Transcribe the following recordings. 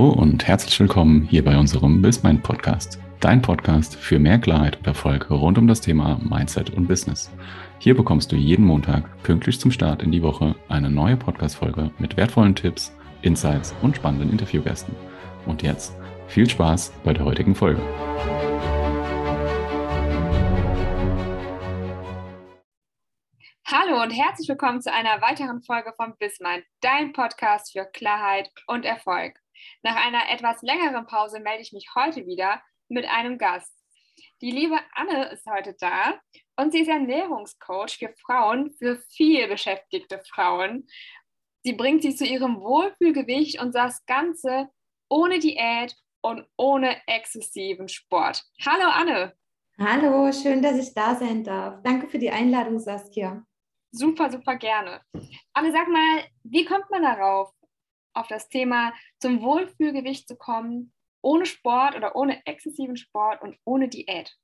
Hallo und herzlich willkommen hier bei unserem BizMind Podcast. Dein Podcast für mehr Klarheit und Erfolg rund um das Thema Mindset und Business. Hier bekommst du jeden Montag pünktlich zum Start in die Woche eine neue Podcast-Folge mit wertvollen Tipps, Insights und spannenden Interviewgästen. Und jetzt viel Spaß bei der heutigen Folge. Hallo und herzlich willkommen zu einer weiteren Folge von Bismind, dein Podcast für Klarheit und Erfolg. Nach einer etwas längeren Pause melde ich mich heute wieder mit einem Gast. Die liebe Anne ist heute da und sie ist Ernährungscoach für Frauen, für viel beschäftigte Frauen. Sie bringt sie zu ihrem Wohlfühlgewicht und das Ganze ohne Diät und ohne exzessiven Sport. Hallo Anne. Hallo, schön, dass ich da sein darf. Danke für die Einladung, Saskia. Super, super gerne. Aber sag mal, wie kommt man darauf, auf das Thema zum Wohlfühlgewicht zu kommen, ohne Sport oder ohne exzessiven Sport und ohne Diät?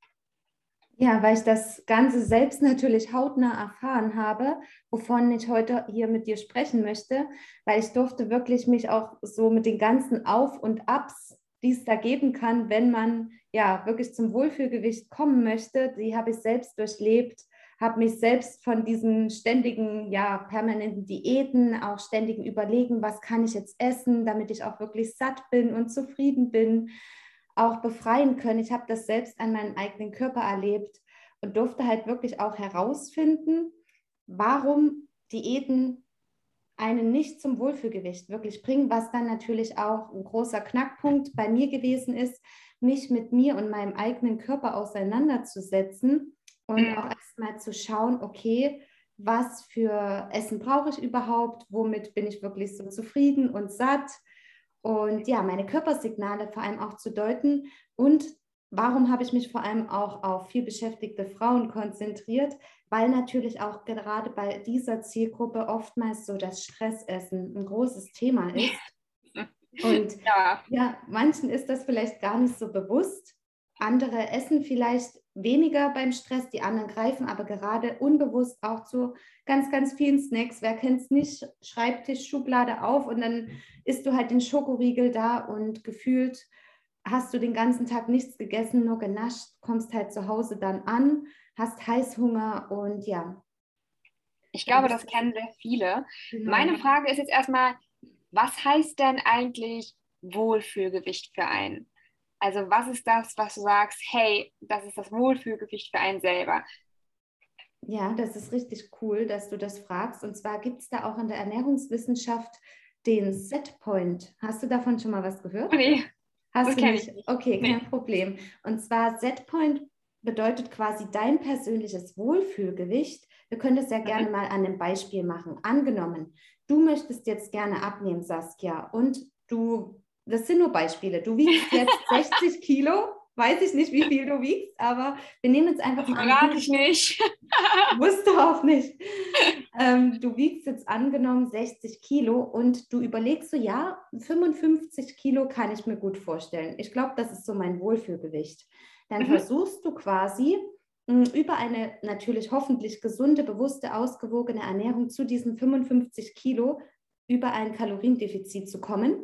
Ja, weil ich das Ganze selbst natürlich hautnah erfahren habe, wovon ich heute hier mit dir sprechen möchte, weil ich durfte wirklich mich auch so mit den ganzen Auf und Abs, die es da geben kann, wenn man ja wirklich zum Wohlfühlgewicht kommen möchte, die habe ich selbst durchlebt habe mich selbst von diesen ständigen, ja, permanenten Diäten, auch ständigen Überlegen, was kann ich jetzt essen, damit ich auch wirklich satt bin und zufrieden bin, auch befreien können. Ich habe das selbst an meinem eigenen Körper erlebt und durfte halt wirklich auch herausfinden, warum Diäten einen nicht zum Wohlfühlgewicht wirklich bringen, was dann natürlich auch ein großer Knackpunkt bei mir gewesen ist, mich mit mir und meinem eigenen Körper auseinanderzusetzen und mhm. auch erstmal zu schauen, okay, was für Essen brauche ich überhaupt, womit bin ich wirklich so zufrieden und satt und ja, meine Körpersignale vor allem auch zu deuten und warum habe ich mich vor allem auch auf viel beschäftigte Frauen konzentriert, weil natürlich auch gerade bei dieser Zielgruppe oftmals so das Stressessen ein großes Thema ist. Und ja. ja, manchen ist das vielleicht gar nicht so bewusst. Andere essen vielleicht weniger beim Stress, die anderen greifen aber gerade unbewusst auch zu ganz, ganz vielen Snacks. Wer kennt es nicht? Schreibtisch, Schublade auf und dann isst du halt den Schokoriegel da und gefühlt hast du den ganzen Tag nichts gegessen, nur genascht, kommst halt zu Hause dann an, hast Heißhunger und ja. Ich glaube, das kennen sehr viele. Genau. Meine Frage ist jetzt erstmal, was heißt denn eigentlich Wohlfühlgewicht für einen? Also was ist das, was du sagst, hey, das ist das Wohlfühlgewicht für einen selber? Ja, das ist richtig cool, dass du das fragst. Und zwar gibt es da auch in der Ernährungswissenschaft den Setpoint. Hast du davon schon mal was gehört? Nee. Hast das du nicht? nicht? Okay, nee. kein Problem. Und zwar Setpoint bedeutet quasi dein persönliches Wohlfühlgewicht. Wir können das ja gerne mal an einem Beispiel machen. Angenommen, du möchtest jetzt gerne abnehmen, Saskia, und du das sind nur Beispiele. Du wiegst jetzt 60 Kilo. Weiß ich nicht, wie viel du wiegst, aber wir nehmen jetzt einfach mal an. Gar ich nicht. Wusste auch nicht. Ähm, du wiegst jetzt angenommen 60 Kilo und du überlegst so, ja, 55 Kilo kann ich mir gut vorstellen. Ich glaube, das ist so mein Wohlfühlgewicht. Dann mhm. versuchst du quasi hm, über eine natürlich hoffentlich gesunde, bewusste, ausgewogene Ernährung zu diesen 55 Kilo über ein Kaloriendefizit zu kommen.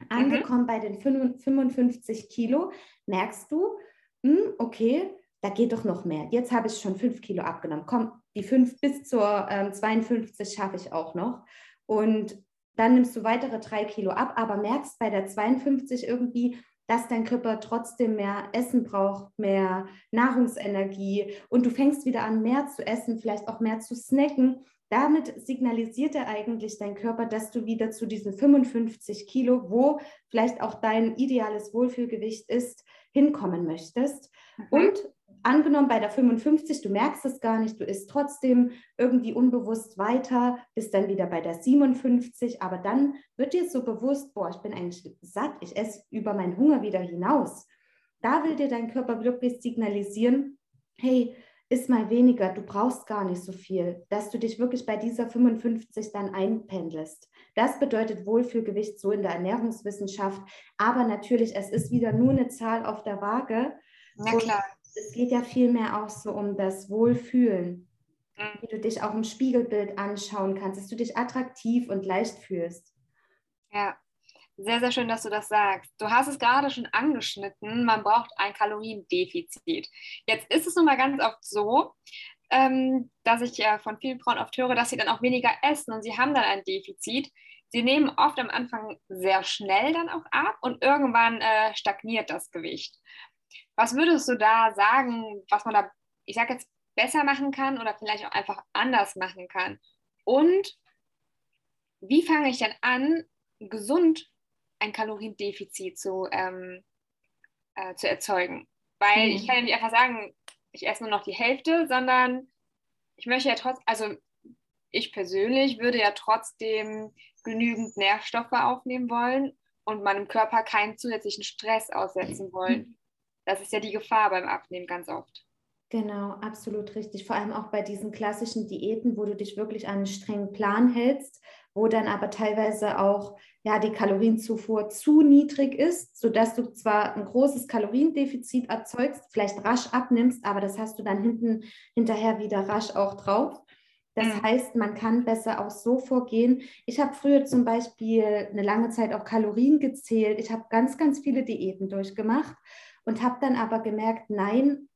Mhm. Angekommen mhm. bei den 55 Kilo, merkst du, mh, hm, okay, da geht doch noch mehr. Jetzt habe ich schon 5 Kilo abgenommen. Komm, die 5 bis zur ähm, 52 schaffe ich auch noch. Und dann nimmst du weitere 3 Kilo ab, aber merkst bei der 52 irgendwie, dass dein Körper trotzdem mehr Essen braucht, mehr Nahrungsenergie und du fängst wieder an, mehr zu essen, vielleicht auch mehr zu snacken damit signalisiert er eigentlich dein Körper, dass du wieder zu diesen 55 Kilo, wo vielleicht auch dein ideales Wohlfühlgewicht ist, hinkommen möchtest. Mhm. Und angenommen bei der 55, du merkst es gar nicht, du isst trotzdem irgendwie unbewusst weiter, bist dann wieder bei der 57, aber dann wird dir so bewusst, boah, ich bin eigentlich satt, ich esse über meinen Hunger wieder hinaus. Da will dir dein Körper wirklich signalisieren, hey, ist mal weniger, du brauchst gar nicht so viel, dass du dich wirklich bei dieser 55 dann einpendelst. Das bedeutet Wohlfühlgewicht so in der Ernährungswissenschaft. Aber natürlich, es ist wieder nur eine Zahl auf der Waage. Na klar. Und es geht ja vielmehr auch so um das Wohlfühlen, mhm. wie du dich auch im Spiegelbild anschauen kannst, dass du dich attraktiv und leicht fühlst. Ja, Sehr, sehr schön, dass du das sagst. Du hast es gerade schon angeschnitten, man braucht ein Kaloriendefizit. Jetzt ist es nun mal ganz oft so, ähm, dass ich äh, von vielen Frauen oft höre, dass sie dann auch weniger essen und sie haben dann ein Defizit. Sie nehmen oft am Anfang sehr schnell dann auch ab und irgendwann äh, stagniert das Gewicht. Was würdest du da sagen, was man da, ich sage jetzt, besser machen kann oder vielleicht auch einfach anders machen kann? Und wie fange ich denn an, gesund ein Kaloriendefizit zu, ähm, äh, zu erzeugen? Weil mhm. ich kann ja nicht einfach sagen, ich esse nur noch die Hälfte, sondern ich möchte ja trotzdem, also ich persönlich würde ja trotzdem genügend Nährstoffe aufnehmen wollen und meinem Körper keinen zusätzlichen Stress aussetzen wollen. Das ist ja die Gefahr beim Abnehmen ganz oft. Genau, absolut richtig. Vor allem auch bei diesen klassischen Diäten, wo du dich wirklich an einen strengen Plan hältst, wo dann aber teilweise auch ja, die Kalorienzufuhr zu niedrig ist, sodass du zwar ein großes Kaloriendefizit erzeugst, vielleicht rasch abnimmst, aber das hast du dann hinten hinterher wieder rasch auch drauf. Das mhm. heißt, man kann besser auch so vorgehen. Ich habe früher zum Beispiel eine lange Zeit auch Kalorien gezählt. Ich habe ganz, ganz viele Diäten durchgemacht und habe dann aber gemerkt, nein,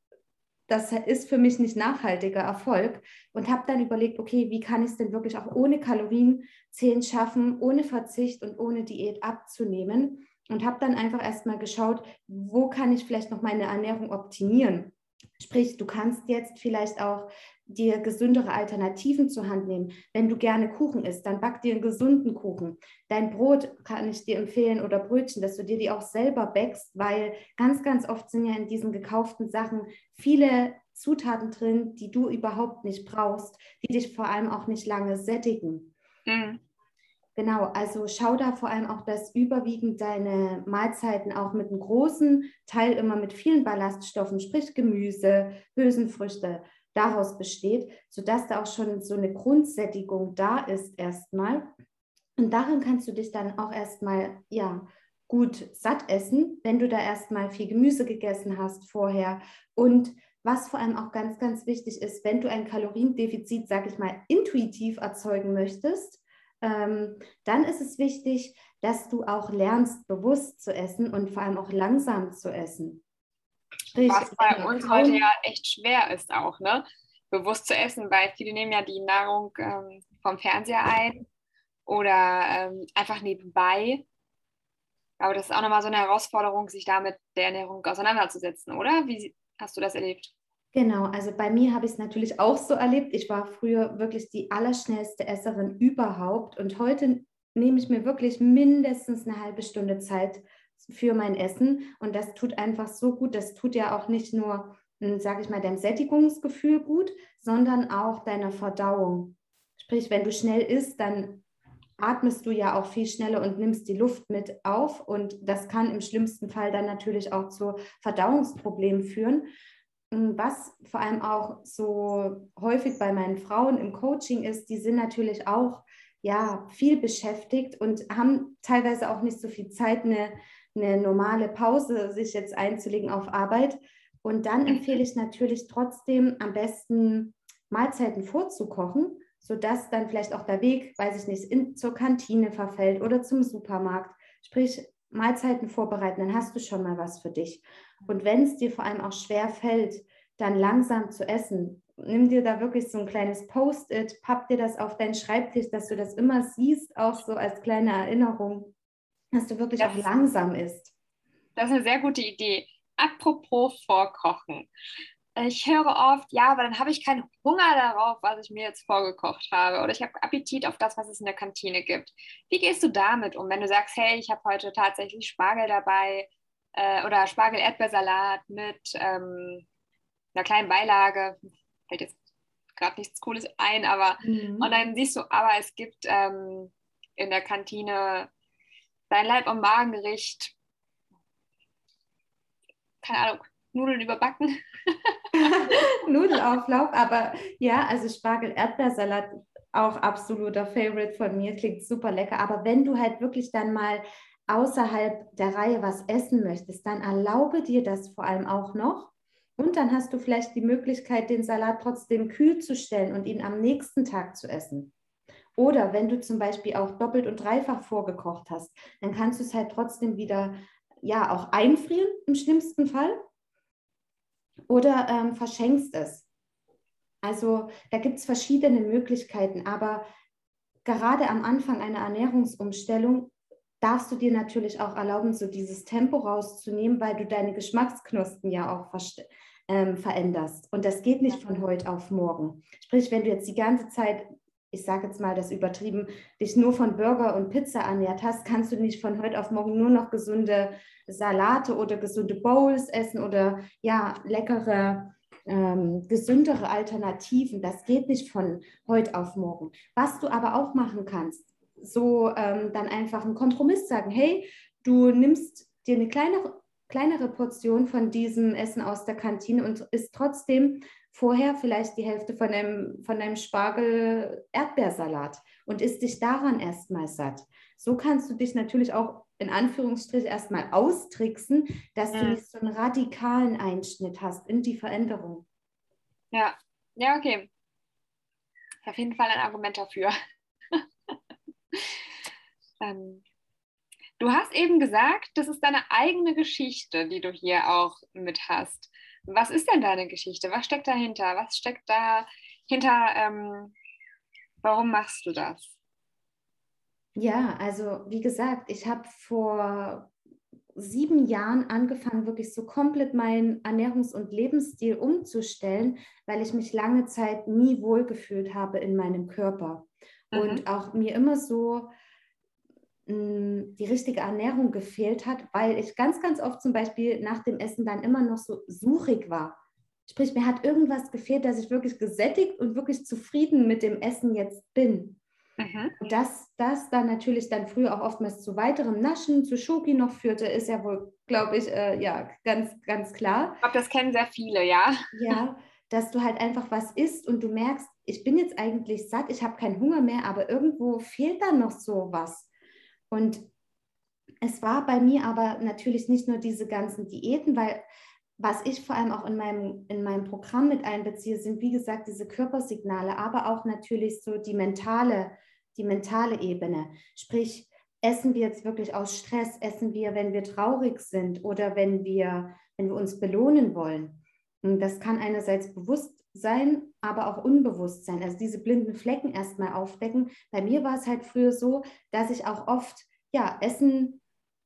das ist für mich nicht nachhaltiger Erfolg und habe dann überlegt, okay, wie kann ich es denn wirklich auch ohne Kalorienzählen schaffen, ohne Verzicht und ohne Diät abzunehmen und habe dann einfach erstmal geschaut, wo kann ich vielleicht noch meine Ernährung optimieren. Sprich, du kannst jetzt vielleicht auch dir gesündere Alternativen zur Hand nehmen. Wenn du gerne Kuchen isst, dann back dir einen gesunden Kuchen. Dein Brot kann ich dir empfehlen oder Brötchen, dass du dir die auch selber backst, weil ganz, ganz oft sind ja in diesen gekauften Sachen viele Zutaten drin, die du überhaupt nicht brauchst, die dich vor allem auch nicht lange sättigen. Mhm. Genau, also schau da vor allem auch, dass überwiegend deine Mahlzeiten auch mit einem großen Teil immer mit vielen Ballaststoffen, sprich Gemüse, Hülsenfrüchte, daraus besteht, sodass da auch schon so eine Grundsättigung da ist erstmal. Und darin kannst du dich dann auch erstmal, ja, gut satt essen, wenn du da erstmal viel Gemüse gegessen hast vorher. Und was vor allem auch ganz, ganz wichtig ist, wenn du ein Kaloriendefizit, sag ich mal, intuitiv erzeugen möchtest, ähm, dann ist es wichtig, dass du auch lernst, bewusst zu essen und vor allem auch langsam zu essen. Was bei uns heute ja echt schwer ist auch, ne? bewusst zu essen, weil viele nehmen ja die Nahrung ähm, vom Fernseher ein oder ähm, einfach nebenbei. Aber das ist auch nochmal so eine Herausforderung, sich damit der Ernährung auseinanderzusetzen, oder? Wie hast du das erlebt? Genau, also bei mir habe ich es natürlich auch so erlebt. Ich war früher wirklich die allerschnellste Esserin überhaupt und heute nehme ich mir wirklich mindestens eine halbe Stunde Zeit für mein Essen und das tut einfach so gut. Das tut ja auch nicht nur, hm, sage ich mal, dein Sättigungsgefühl gut, sondern auch deiner Verdauung. Sprich, wenn du schnell isst, dann atmest du ja auch viel schneller und nimmst die Luft mit auf und das kann im schlimmsten Fall dann natürlich auch zu Verdauungsproblemen führen. Was vor allem auch so häufig bei meinen Frauen im Coaching ist, die sind natürlich auch ja viel beschäftigt und haben teilweise auch nicht so viel Zeit, eine, eine normale Pause sich jetzt einzulegen auf Arbeit. Und dann empfehle ich natürlich trotzdem am besten Mahlzeiten vorzukochen, sodass dann vielleicht auch der Weg, weiß ich nicht, in, zur Kantine verfällt oder zum Supermarkt. Sprich, Mahlzeiten vorbereiten, dann hast du schon mal was für dich. Und wenn es dir vor allem auch schwer fällt, dann langsam zu essen, nimm dir da wirklich so ein kleines Post-it, papp dir das auf deinen Schreibtisch, dass du das immer siehst, auch so als kleine Erinnerung, dass du wirklich das, auch langsam isst. Das ist eine sehr gute Idee. Apropos Vorkochen. Ich höre oft, ja, aber dann habe ich keinen Hunger darauf, was ich mir jetzt vorgekocht habe. Oder ich habe Appetit auf das, was es in der Kantine gibt. Wie gehst du damit um, wenn du sagst, hey, ich habe heute tatsächlich Spargel dabei äh, oder Spargel-Erdbeersalat mit ähm, einer kleinen Beilage? Fällt jetzt gerade nichts Cooles ein, aber mhm. und dann siehst du, aber es gibt ähm, in der Kantine dein Leib- und Magengericht, keine Ahnung, Nudeln überbacken. Nudelauflauf, aber ja, also Spargel-Erdbeersalat auch absoluter Favorite von mir, klingt super lecker. Aber wenn du halt wirklich dann mal außerhalb der Reihe was essen möchtest, dann erlaube dir das vor allem auch noch. Und dann hast du vielleicht die Möglichkeit, den Salat trotzdem kühl zu stellen und ihn am nächsten Tag zu essen. Oder wenn du zum Beispiel auch doppelt und dreifach vorgekocht hast, dann kannst du es halt trotzdem wieder ja auch einfrieren im schlimmsten Fall oder ähm, verschenkst es. Also da gibt es verschiedene Möglichkeiten, aber gerade am Anfang einer Ernährungsumstellung darfst du dir natürlich auch erlauben, so dieses Tempo rauszunehmen, weil du deine Geschmacksknospen ja auch ähm, veränderst. Und das geht nicht von heute auf morgen. Sprich, wenn du jetzt die ganze Zeit, ich sage jetzt mal das übertrieben, dich nur von Burger und Pizza ernährt hast, kannst du nicht von heute auf morgen nur noch gesunde Salate oder gesunde Bowls essen oder ja, leckere ähm, gesündere Alternativen. Das geht nicht von heute auf morgen. Was du aber auch machen kannst, so ähm, dann einfach einen Kompromiss sagen, hey, du nimmst dir eine kleinere, kleinere Portion von diesem Essen aus der Kantine und isst trotzdem vorher vielleicht die Hälfte von einem, von einem Spargel-Erdbeersalat und isst dich daran erstmal satt. So kannst du dich natürlich auch in Anführungsstrich erstmal austricksen, dass ja. du nicht so einen radikalen Einschnitt hast in die Veränderung. Ja, ja, okay. Auf jeden Fall ein Argument dafür. ähm, du hast eben gesagt, das ist deine eigene Geschichte, die du hier auch mit hast. Was ist denn deine Geschichte? Was steckt dahinter? Was steckt dahinter? Ähm, warum machst du das? Ja, also wie gesagt, ich habe vor sieben Jahren angefangen, wirklich so komplett meinen Ernährungs- und Lebensstil umzustellen, weil ich mich lange Zeit nie wohlgefühlt habe in meinem Körper. Mhm. Und auch mir immer so mh, hm, die richtige Ernährung gefehlt hat, weil ich ganz, ganz oft zum Beispiel nach dem Essen dann immer noch so suchig war. Sprich, mir hat irgendwas gefehlt, dass ich wirklich gesättigt und wirklich zufrieden mit dem Essen jetzt bin. Mhm. Und dass das dann natürlich dann früher auch oftmals zu weiterem Naschen, zu Schoki noch führte, ist ja wohl, glaube ich, äh, ja, ganz, ganz klar. Ich glaube, das kennen sehr viele, ja. Ja, dass du halt einfach was isst und du merkst, ich bin jetzt eigentlich satt, ich habe keinen Hunger mehr, aber irgendwo fehlt dann noch so was. Und es war bei mir aber natürlich nicht nur diese ganzen Diäten, weil was ich vor allem auch in meinem, in meinem Programm mit einbeziehe, sind wie gesagt diese Körpersignale, aber auch natürlich so die mentale, die mentale Ebene. Sprich, essen wir jetzt wirklich aus Stress, essen wir, wenn wir traurig sind oder wenn wir, wenn wir uns belohnen wollen. Das kann einerseits bewusst sein, aber auch unbewusst sein. Also diese blinden Flecken erstmal aufdecken. Bei mir war es halt früher so, dass ich auch oft ja Essen,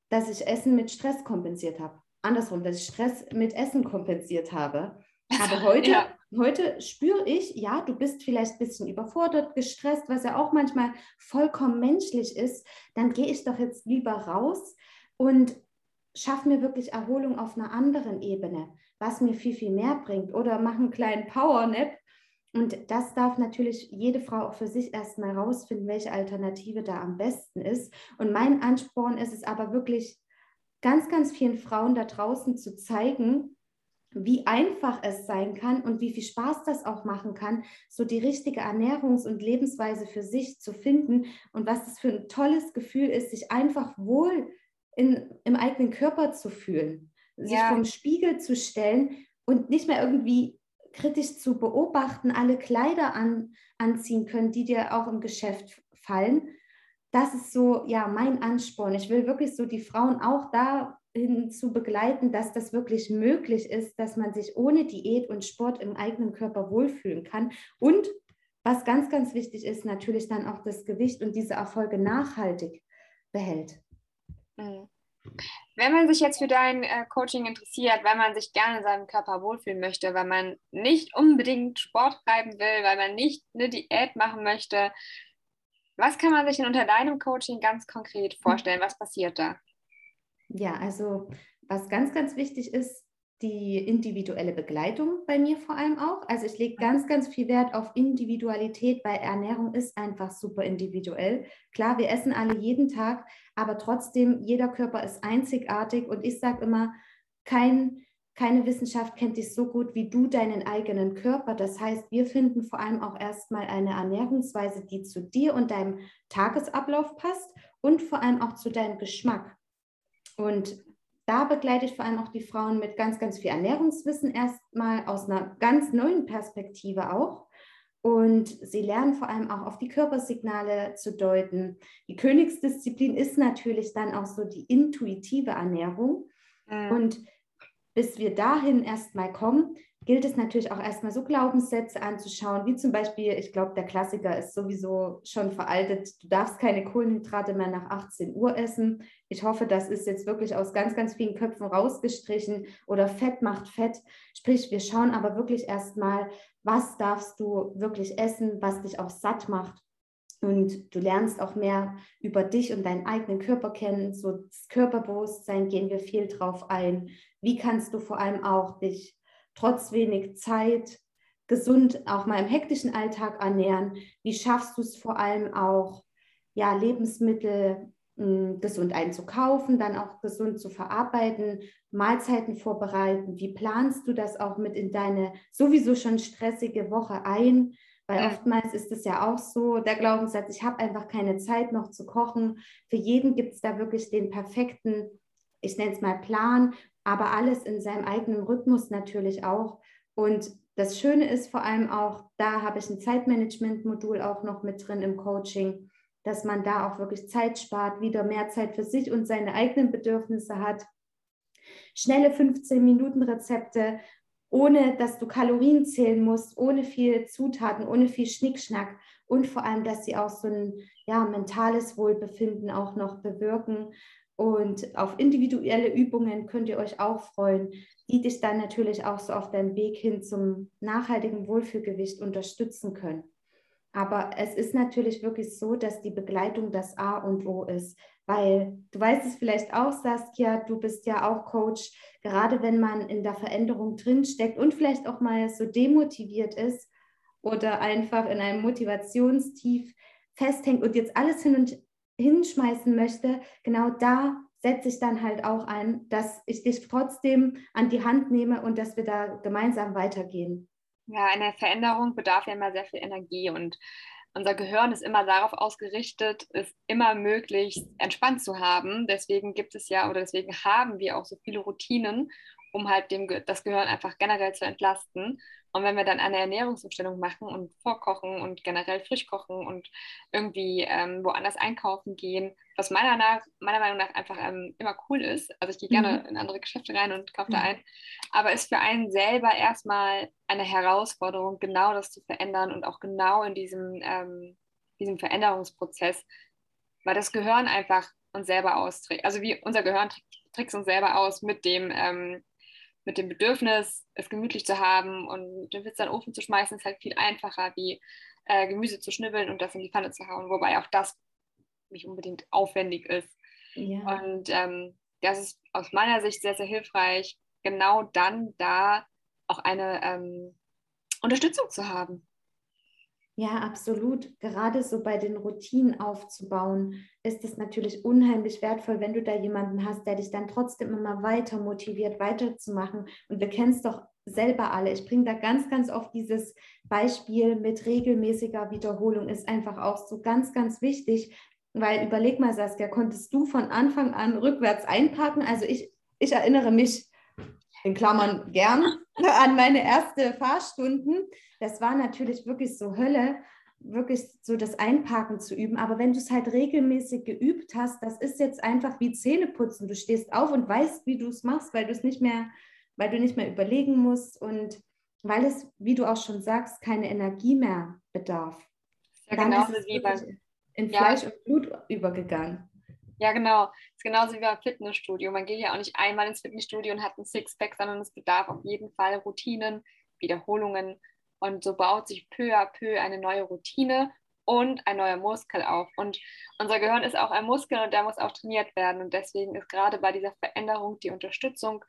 dass ich Essen mit Stress kompensiert habe andersrum, dass ich Stress mit Essen kompensiert habe. Aber heute, ja. heute spüre ich, ja, du bist vielleicht ein bisschen überfordert, gestresst, was ja auch manchmal vollkommen menschlich ist. Dann gehe ich doch jetzt lieber raus und schaffe mir wirklich Erholung auf einer anderen Ebene, was mir viel, viel mehr bringt. Oder mache einen kleinen Power-Nap. Und das darf natürlich jede Frau auch für sich erstmal rausfinden, welche Alternative da am besten ist. Und mein Ansporn ist es aber wirklich, ganz, ganz vielen Frauen da draußen zu zeigen, wie einfach es sein kann und wie viel Spaß das auch machen kann, so die richtige Ernährungs- und Lebensweise für sich zu finden und was es für ein tolles Gefühl ist, sich einfach wohl in, im eigenen Körper zu fühlen, sich ja. vom Spiegel zu stellen und nicht mehr irgendwie kritisch zu beobachten, alle Kleider an, anziehen können, die dir auch im Geschäft fallen, das ist so, ja, mein Ansporn. Ich will wirklich so die Frauen auch dahin zu begleiten, dass das wirklich möglich ist, dass man sich ohne Diät und Sport im eigenen Körper wohlfühlen kann. Und was ganz, ganz wichtig ist, natürlich dann auch das Gewicht und diese Erfolge nachhaltig behält. Mhm. Wenn man sich jetzt für dein äh, Coaching interessiert, weil man sich gerne in seinem Körper wohlfühlen möchte, weil man nicht unbedingt Sport treiben will, weil man nicht eine Diät machen möchte, was kann man sich denn unter deinem Coaching ganz konkret vorstellen? Was passiert da? Ja, also was ganz, ganz wichtig ist, die individuelle Begleitung bei mir vor allem auch. Also ich lege ganz, ganz viel Wert auf Individualität, weil Ernährung ist einfach super individuell. Klar, wir essen alle jeden Tag, aber trotzdem, jeder Körper ist einzigartig und ich sage immer, kein keine Wissenschaft kennt dich so gut wie du deinen eigenen Körper. Das heißt, wir finden vor allem auch erstmal eine Ernährungsweise, die zu dir und deinem Tagesablauf passt und vor allem auch zu deinem Geschmack. Und da begleite ich vor allem auch die Frauen mit ganz, ganz viel Ernährungswissen erstmal aus einer ganz neuen Perspektive auch. Und sie lernen vor allem auch auf die Körpersignale zu deuten. Die Königsdisziplin ist natürlich dann auch so die intuitive Ernährung. Mhm. Und bis wir dahin erstmal kommen, gilt es natürlich auch erstmal so Glaubenssätze anzuschauen, wie zum Beispiel, ich glaube, der Klassiker ist sowieso schon veraltet, du darfst keine Kohlenhydrate mehr nach 18 Uhr essen. Ich hoffe, das ist jetzt wirklich aus ganz, ganz vielen Köpfen rausgestrichen oder Fett macht Fett. Sprich, wir schauen aber wirklich erstmal, was darfst du wirklich essen, was dich auch satt macht. Und du lernst auch mehr über dich und deinen eigenen Körper kennen. So das Körperbewusstsein gehen wir viel drauf ein. Wie kannst du vor allem auch dich trotz wenig Zeit gesund auch mal im hektischen Alltag ernähren? Wie schaffst du es vor allem auch, ja, Lebensmittel mh, hm, gesund einzukaufen, dann auch gesund zu verarbeiten, Mahlzeiten vorbereiten? Wie planst du das auch mit in deine sowieso schon stressige Woche ein? Weil oftmals ist es ja auch so, der Glaubenssatz, ich habe einfach keine Zeit noch zu kochen. Für jeden gibt es da wirklich den perfekten, ich nenne es mal Plan aber alles in seinem eigenen Rhythmus natürlich auch. Und das Schöne ist vor allem auch, da habe ich ein Zeitmanagement-Modul auch noch mit drin im Coaching, dass man da auch wirklich Zeit spart, wieder mehr Zeit für sich und seine eigenen Bedürfnisse hat. Schnelle 15-Minuten-Rezepte, ohne dass du Kalorien zählen musst, ohne viel Zutaten, ohne viel Schnickschnack und vor allem, dass sie auch so ein ja, mentales Wohlbefinden auch noch bewirken. Und auf individuelle Übungen könnt ihr euch auch freuen, die dich dann natürlich auch so auf deinem Weg hin zum nachhaltigen Wohlfühlgewicht unterstützen können. Aber es ist natürlich wirklich so, dass die Begleitung das A und O ist, weil du weißt es vielleicht auch, Saskia, du bist ja auch Coach, gerade wenn man in der Veränderung drinsteckt und vielleicht auch mal so demotiviert ist oder einfach in einem Motivationstief festhängt und jetzt alles hin und hinschmeißen möchte, genau da setze ich dann halt auch ein, dass ich dich trotzdem an die Hand nehme und dass wir da gemeinsam weitergehen. Ja, eine Veränderung bedarf ja immer sehr viel Energie und unser Gehirn ist immer darauf ausgerichtet, es immer möglichst entspannt zu haben. Deswegen gibt es ja oder deswegen haben wir auch so viele Routinen, um halt dem, das Gehirn einfach generell zu entlasten. Und wenn wir dann eine Ernährungsumstellung machen und vorkochen und generell frisch kochen und irgendwie ähm, woanders einkaufen gehen, was meiner, nach, meiner Meinung nach einfach ähm, immer cool ist, also ich gehe gerne mhm. in andere Geschäfte rein und kaufe da ein, aber ist für einen selber erstmal eine Herausforderung, genau das zu verändern und auch genau in diesem, ähm, diesem Veränderungsprozess, weil das Gehirn einfach uns selber austrägt. Also wie unser Gehirn trägt uns selber aus mit dem, ähm, mit dem Bedürfnis, es gemütlich zu haben und den Witz in den Ofen zu schmeißen, ist halt viel einfacher, wie äh, Gemüse zu schnibbeln und das in die Pfanne zu hauen, wobei auch das nicht unbedingt aufwendig ist. Ja. Und ähm, das ist aus meiner Sicht sehr, sehr hilfreich, genau dann da auch eine ähm, Unterstützung zu haben. Ja, absolut. Gerade so bei den Routinen aufzubauen, ist es natürlich unheimlich wertvoll, wenn du da jemanden hast, der dich dann trotzdem immer weiter motiviert, weiterzumachen. Und wir kennen es doch selber alle. Ich bringe da ganz, ganz oft dieses Beispiel mit regelmäßiger Wiederholung, ist einfach auch so ganz, ganz wichtig, weil überleg mal, Saskia, konntest du von Anfang an rückwärts einparken? Also ich, ich erinnere mich in Klammern gern an meine erste Fahrstunden. Das war natürlich wirklich so Hölle, wirklich so das Einparken zu üben. Aber wenn du es halt regelmäßig geübt hast, das ist jetzt einfach wie Zähneputzen. Du stehst auf und weißt, wie du es machst, weil du es nicht mehr, weil du nicht mehr überlegen musst und weil es, wie du auch schon sagst, keine Energie mehr bedarf. Ja, genau wie beim in Fleisch ja. und Blut übergegangen. Ja, genau. Das ist genauso wie beim Fitnessstudio. Man geht ja auch nicht einmal ins Fitnessstudio und hat ein Sixpack, sondern es bedarf auf jeden Fall Routinen, Wiederholungen. Und so baut sich peu à peu eine neue Routine und ein neuer Muskel auf. Und unser Gehirn ist auch ein Muskel und der muss auch trainiert werden. Und deswegen ist gerade bei dieser Veränderung die Unterstützung,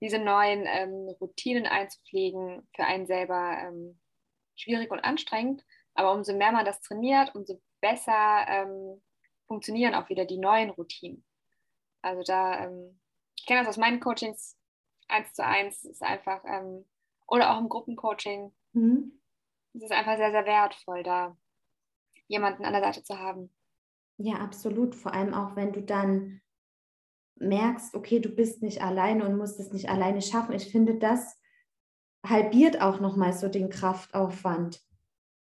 diese neuen ähm, Routinen einzupflegen, für einen selber ähm, schwierig und anstrengend. Aber umso mehr man das trainiert, umso besser ähm, funktionieren auch wieder die neuen Routinen. Also da, ähm, ich kenne das aus meinen Coachings eins zu eins, ist einfach, ähm, oder auch im Gruppencoaching, mhm. es ist einfach sehr, sehr wertvoll, da jemanden an der Seite zu haben. Ja, absolut. Vor allem auch, wenn du dann merkst, okay, du bist nicht alleine und musst es nicht alleine schaffen. Ich finde, das halbiert auch nochmal so den Kraftaufwand.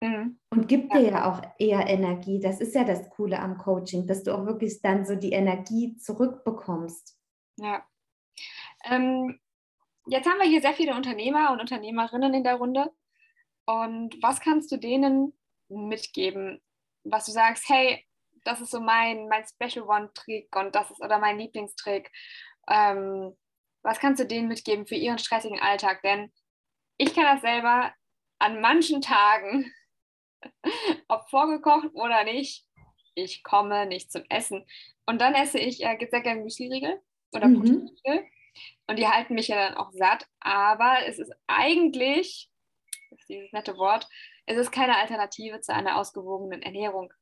Mhm. Und gibt ja. dir ja auch eher Energie. Das ist ja das Coole am Coaching, dass du auch wirklich dann so die Energie zurückbekommst. Ja. Ähm, jetzt haben wir hier sehr viele Unternehmer und Unternehmerinnen in der Runde. Und was kannst du denen mitgeben, was du sagst, hey, das ist so mein, mein Special One-Trick und das ist oder mein Lieblingstrick. Ähm, was kannst du denen mitgeben für ihren stressigen Alltag? Denn ich kann das selber an manchen Tagen, ob vorgekocht oder nicht, ich komme nicht zum Essen. Und dann esse ich äh, sehr gerne Müsli-Riegel oder mhm. Proteinriegel. Und die halten mich ja dann auch satt. Aber es ist eigentlich, das ist dieses nette Wort, es ist keine Alternative zu einer ausgewogenen Ernährung.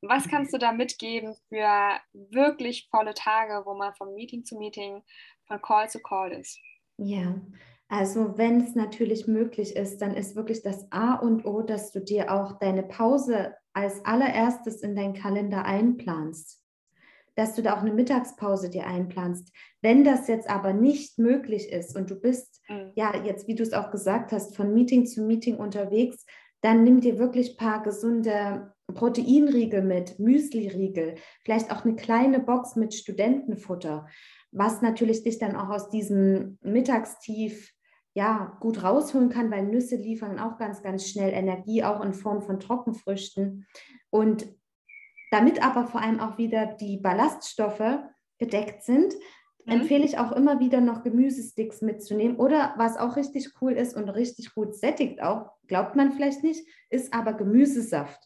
Was kannst du da mitgeben für wirklich volle Tage, wo man von Meeting zu Meeting, von Call zu Call ist? Ja, also wenn es natürlich möglich ist, dann ist wirklich das A und O, dass du dir auch deine Pause als allererstes in deinen Kalender einplanst. Dass du da auch eine Mittagspause dir einplanst. Wenn das jetzt aber nicht möglich ist und du bist, mhm. ja, jetzt, wie du es auch gesagt hast, von Meeting zu Meeting unterwegs, dann nimm dir wirklich ein paar gesunde Proteinriegel mit, Müsliriegel, vielleicht auch eine kleine Box mit Studentenfutter, was natürlich dich dann auch aus diesem Mittagstief ja, gut rausholen kann, weil Nüsse liefern auch ganz, ganz schnell Energie, auch in Form von Trockenfrüchten. Und damit aber vor allem auch wieder die Ballaststoffe gedeckt sind, mhm. empfehle ich auch immer wieder noch Gemüsesticks mitzunehmen. Oder was auch richtig cool ist und richtig gut sättigt auch, glaubt man vielleicht nicht, ist aber Gemüsesaft.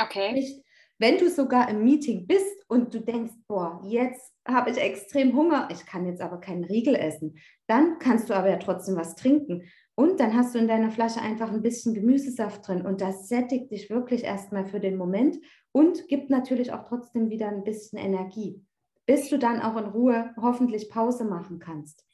Okay. Nicht, wenn du sogar im Meeting bist und du denkst, boah, jetzt habe ich extrem Hunger, ich kann jetzt aber keinen Riegel essen, dann kannst du aber ja trotzdem was trinken. Und dann hast du in deiner Flasche einfach ein bisschen Gemüsesaft drin und das sättigt dich wirklich erstmal für den Moment und gibt natürlich auch trotzdem wieder ein bisschen Energie, bis du dann auch in Ruhe hoffentlich Pause machen kannst.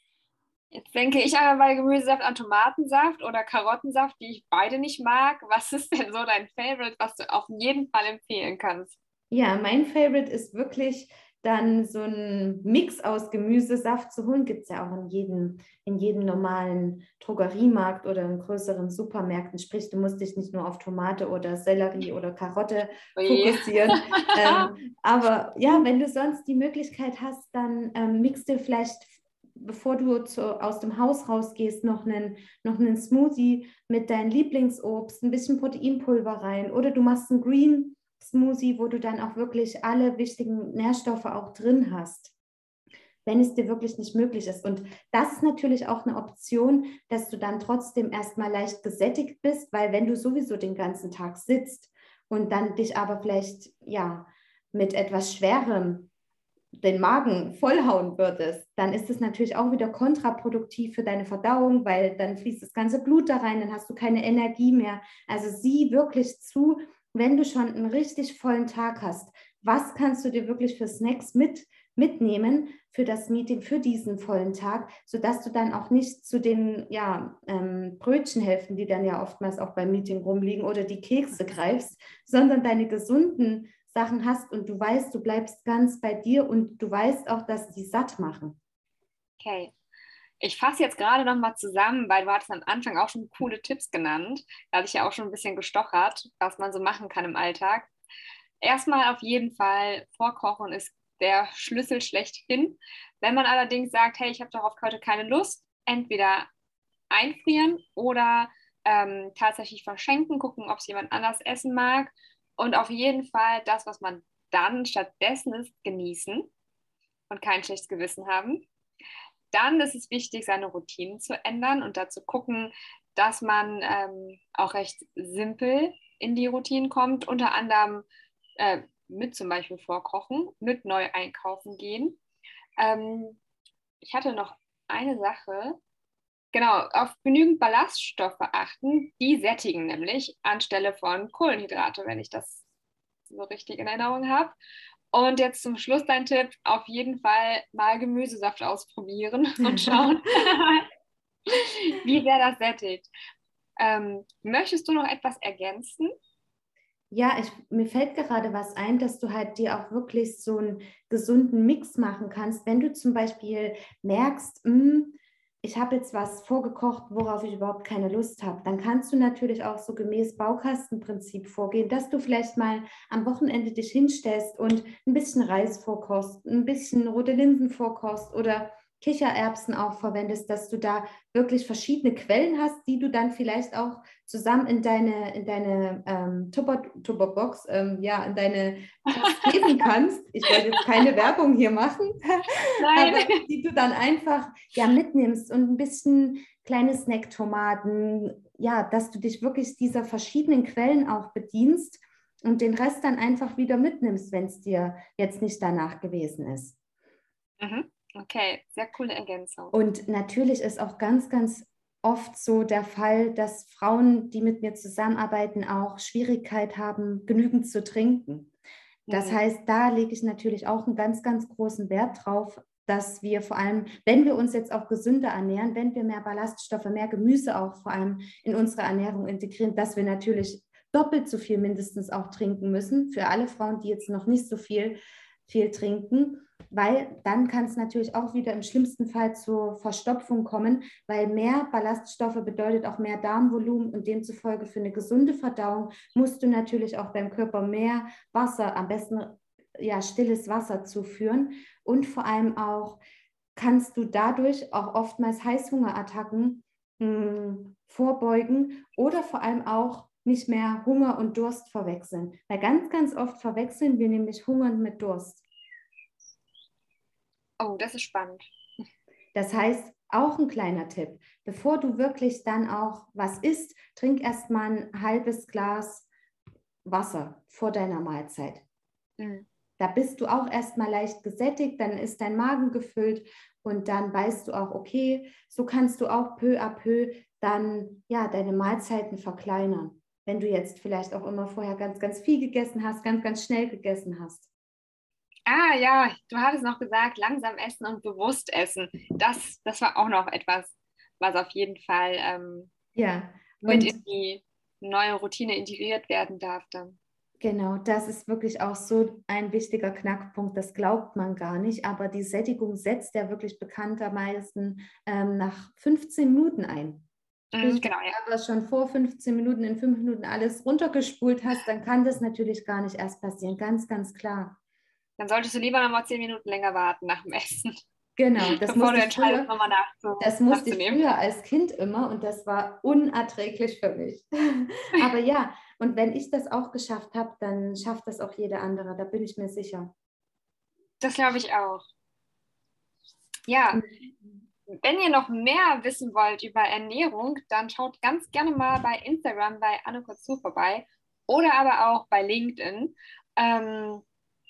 Jetzt denke ich aber bei Gemüsesaft an Tomatensaft oder Karottensaft, die ich beide nicht mag. Was ist denn so dein Favorite, was du auf jeden Fall empfehlen kannst? Ja, mein Favorite ist wirklich dann so ein Mix aus Gemüsesaft zu holen. Gibt es ja auch in jedem, in jedem normalen Drogeriemarkt oder in größeren Supermärkten. Sprich, du musst dich nicht nur auf Tomate oder Sellerie oder Karotte fokussieren. ähm, aber ja, wenn du sonst die Möglichkeit hast, dann ähm, mix dir vielleicht bevor du zu, aus dem Haus rausgehst, noch einen, noch einen Smoothie mit deinem Lieblingsobst, ein bisschen Proteinpulver rein oder du machst einen Green Smoothie, wo du dann auch wirklich alle wichtigen Nährstoffe auch drin hast, wenn es dir wirklich nicht möglich ist. Und das ist natürlich auch eine Option, dass du dann trotzdem erstmal leicht gesättigt bist, weil wenn du sowieso den ganzen Tag sitzt und dann dich aber vielleicht ja mit etwas Schwerem den Magen vollhauen würdest, dann ist es natürlich auch wieder kontraproduktiv für deine Verdauung, weil dann fließt das ganze Blut da rein, dann hast du keine Energie mehr. Also sieh wirklich zu, wenn du schon einen richtig vollen Tag hast, was kannst du dir wirklich für Snacks mit, mitnehmen für das Meeting, für diesen vollen Tag, sodass du dann auch nicht zu den ja, ähm, Brötchenhälften, die dann ja oftmals auch beim Meeting rumliegen, oder die Kekse greifst, sondern deine gesunden Sachen hast und du weißt, du bleibst ganz bei dir und du weißt auch, dass die satt machen. Okay. Ich fasse jetzt gerade noch mal zusammen, weil du hattest am Anfang auch schon coole Tipps genannt. Da hatte ich ja auch schon ein bisschen gestochert, was man so machen kann im Alltag. Erstmal auf jeden Fall vorkochen ist der Schlüssel schlechthin. Wenn man allerdings sagt, hey, ich habe darauf heute keine Lust, entweder einfrieren oder ähm, tatsächlich verschenken, gucken, ob es jemand anders essen mag und auf jeden Fall das, was man dann stattdessen ist, genießen und kein schlechtes Gewissen haben. Dann ist es wichtig, seine Routinen zu ändern und dazu gucken, dass man ähm, auch recht simpel in die Routinen kommt, unter anderem äh, mit zum Beispiel Vorkochen, mit neu einkaufen gehen. Ähm, ich hatte noch eine Sache, Genau, auf genügend Ballaststoffe achten. Die sättigen nämlich anstelle von Kohlenhydrate, wenn ich das so richtig in Erinnerung habe. Und jetzt zum Schluss dein Tipp: auf jeden Fall mal Gemüsesaft ausprobieren und schauen, wie sehr das sättigt. Ähm, möchtest du noch etwas ergänzen? Ja, ich, mir fällt gerade was ein, dass du halt dir auch wirklich so einen gesunden Mix machen kannst. Wenn du zum Beispiel merkst, mh, hm, ich habe jetzt was vorgekocht, worauf ich überhaupt keine Lust habe, dann kannst du natürlich auch so gemäß Baukastenprinzip vorgehen, dass du vielleicht mal am Wochenende dich hinstellst und ein bisschen Reis vorkost, ein bisschen rote Linsen vorkost oder Kichererbsen auch verwendest, dass du da wirklich verschiedene Quellen hast, die du dann vielleicht auch zusammen in deine, in deine ähm, Tupperbox, ähm, ja, in deine geben kannst. Ich wollte jetzt keine Werbung hier machen, Nein. aber die du dann einfach ja mitnimmst und ein bisschen kleine Snacktomaten, ja, dass du dich wirklich dieser verschiedenen Quellen auch bedienst und den Rest dann einfach wieder mitnimmst, wenn es dir jetzt nicht danach gewesen ist. Mhm. Okay, sehr coole Ergänzung. Und natürlich ist auch ganz, ganz oft so der Fall, dass Frauen, die mit mir zusammenarbeiten, auch Schwierigkeit haben, genügend zu trinken. Das mhm. heißt, da lege ich natürlich auch einen ganz, ganz großen Wert drauf, dass wir vor allem, wenn wir uns jetzt auch gesünder ernähren, wenn wir mehr Ballaststoffe, mehr Gemüse auch vor allem in unsere Ernährung integrieren, dass wir natürlich doppelt so viel mindestens auch trinken müssen für alle Frauen, die jetzt noch nicht so viel, viel trinken weil dann kann es natürlich auch wieder im schlimmsten Fall zur Verstopfung kommen, weil mehr Ballaststoffe bedeutet auch mehr Darmvolumen und demzufolge für eine gesunde Verdauung musst du natürlich auch deinem Körper mehr Wasser, am besten ja stilles Wasser zuführen und vor allem auch kannst du dadurch auch oftmals Heißhungerattacken mh, hm, vorbeugen oder vor allem auch nicht mehr Hunger und Durst verwechseln. Weil ganz, ganz oft verwechseln wir nämlich Hunger mit Durst. Oh, das ist spannend. Das heißt, auch ein kleiner Tipp, bevor du wirklich dann auch was isst, trink erstmal ein halbes Glas Wasser vor deiner Mahlzeit. Mhm. Da bist du auch erstmal leicht gesättigt, dann ist dein Magen gefüllt und dann weißt du auch, okay, so kannst du auch peu à peu dann ja deine Mahlzeiten verkleinern. Wenn du jetzt vielleicht auch immer vorher ganz, ganz viel gegessen hast, ganz, ganz schnell gegessen hast. Ah ja, du hattest noch gesagt, langsam essen und bewusst essen. Das, das war auch noch etwas, was auf jeden Fall ähm, ja. mit in die neue Routine integriert werden darf dann. Genau, das ist wirklich auch so ein wichtiger Knackpunkt. Das glaubt man gar nicht, aber die Sättigung setzt ja wirklich bekanntermaßen ähm, nach 15 Minuten ein. Mhm, genau, ja. Wenn du schon vor 15 Minuten in 5 Minuten alles runtergespult hast, dann kann das natürlich gar nicht erst passieren. Ganz, ganz klar dann solltest du lieber noch mal zehn Minuten länger warten nach dem Essen. Genau, das musste, ich früher, das musste ich früher als Kind immer und das war unerträglich für mich. Aber ja, und wenn ich das auch geschafft habe, dann schafft das auch jeder andere, da bin ich mir sicher. Das glaube ich auch. Ja, mhm. wenn ihr noch mehr wissen wollt über Ernährung, dann schaut ganz gerne mal bei Instagram bei Anne Kotzu vorbei oder aber auch bei LinkedIn. Ähm,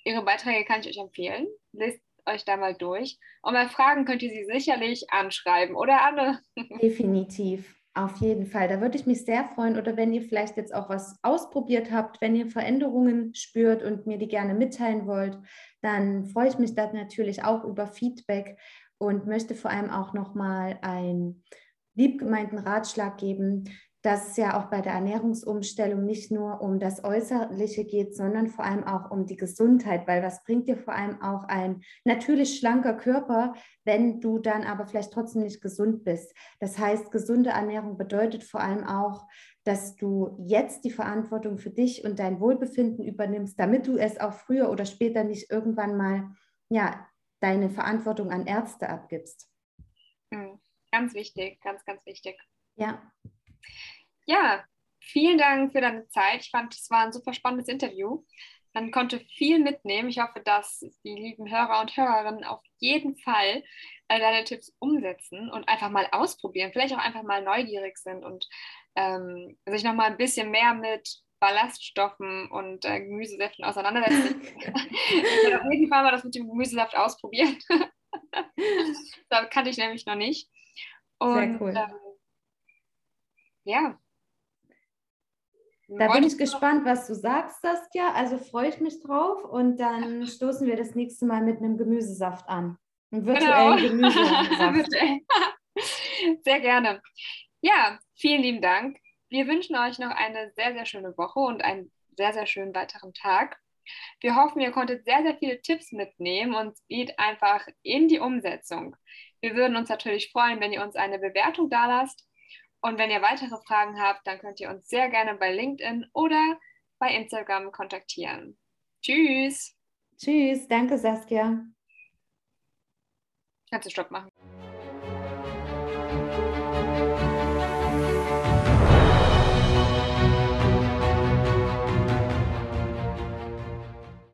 Ihre Beiträge kann ich euch empfehlen. Lest euch da mal durch. Und bei Fragen könnt ihr sie sicherlich anschreiben, oder Anne? Definitiv. Auf jeden Fall. Da würde ich mich sehr freuen. Oder wenn ihr vielleicht jetzt auch was ausprobiert habt, wenn ihr Veränderungen spürt und mir die gerne mitteilen wollt, dann freue ich mich da natürlich auch über Feedback und möchte vor allem auch nochmal einen liebgemeinten Ratschlag geben, dass es ja auch bei der Ernährungsumstellung nicht nur um das Äußerliche geht, sondern vor allem auch um die Gesundheit, weil was bringt dir vor allem auch ein natürlich schlanker Körper, wenn du dann aber vielleicht trotzdem nicht gesund bist. Das heißt, gesunde Ernährung bedeutet vor allem auch, dass du jetzt die Verantwortung für dich und dein Wohlbefinden übernimmst, damit du es auch früher oder später nicht irgendwann mal, ja, deine Verantwortung an Ärzte abgibst. Hm, ganz wichtig, ganz, ganz wichtig. Ja. Ja, vielen Dank für deine Zeit. Ich fand, es war ein super spannendes Interview. Man konnte viel mitnehmen. Ich hoffe, dass die lieben Hörer und Hörerinnen auf jeden Fall äh, deine Tipps umsetzen und einfach mal ausprobieren. Vielleicht auch einfach mal neugierig sind und ähm, sich noch mal ein bisschen mehr mit Ballaststoffen und äh, Gemüsesäften auseinandersetzen. ich werde auf jeden Fall mal das mit dem Gemüsesaft ausprobieren. das kannte ich nämlich noch nicht. Und, Sehr cool. Ähm, ja, da bin ich gespannt, was du sagst, Saskia. Also freue ich mich drauf und dann stoßen wir das nächste Mal mit einem Gemüsesaft an. Einen virtuellen genau. Gemüsesaft. sehr gerne. Ja, vielen lieben Dank. Wir wünschen euch noch eine sehr, sehr schöne Woche und einen sehr, sehr schönen weiteren Tag. Wir hoffen, ihr konntet sehr, sehr viele Tipps mitnehmen und geht einfach in die Umsetzung. Wir würden uns natürlich freuen, wenn ihr uns eine Bewertung dalasst. Und wenn ihr weitere Fragen habt, dann könnt ihr uns sehr gerne bei LinkedIn oder bei Instagram kontaktieren. Tschüss. Tschüss, danke Saskia. Kannst du Stopp machen?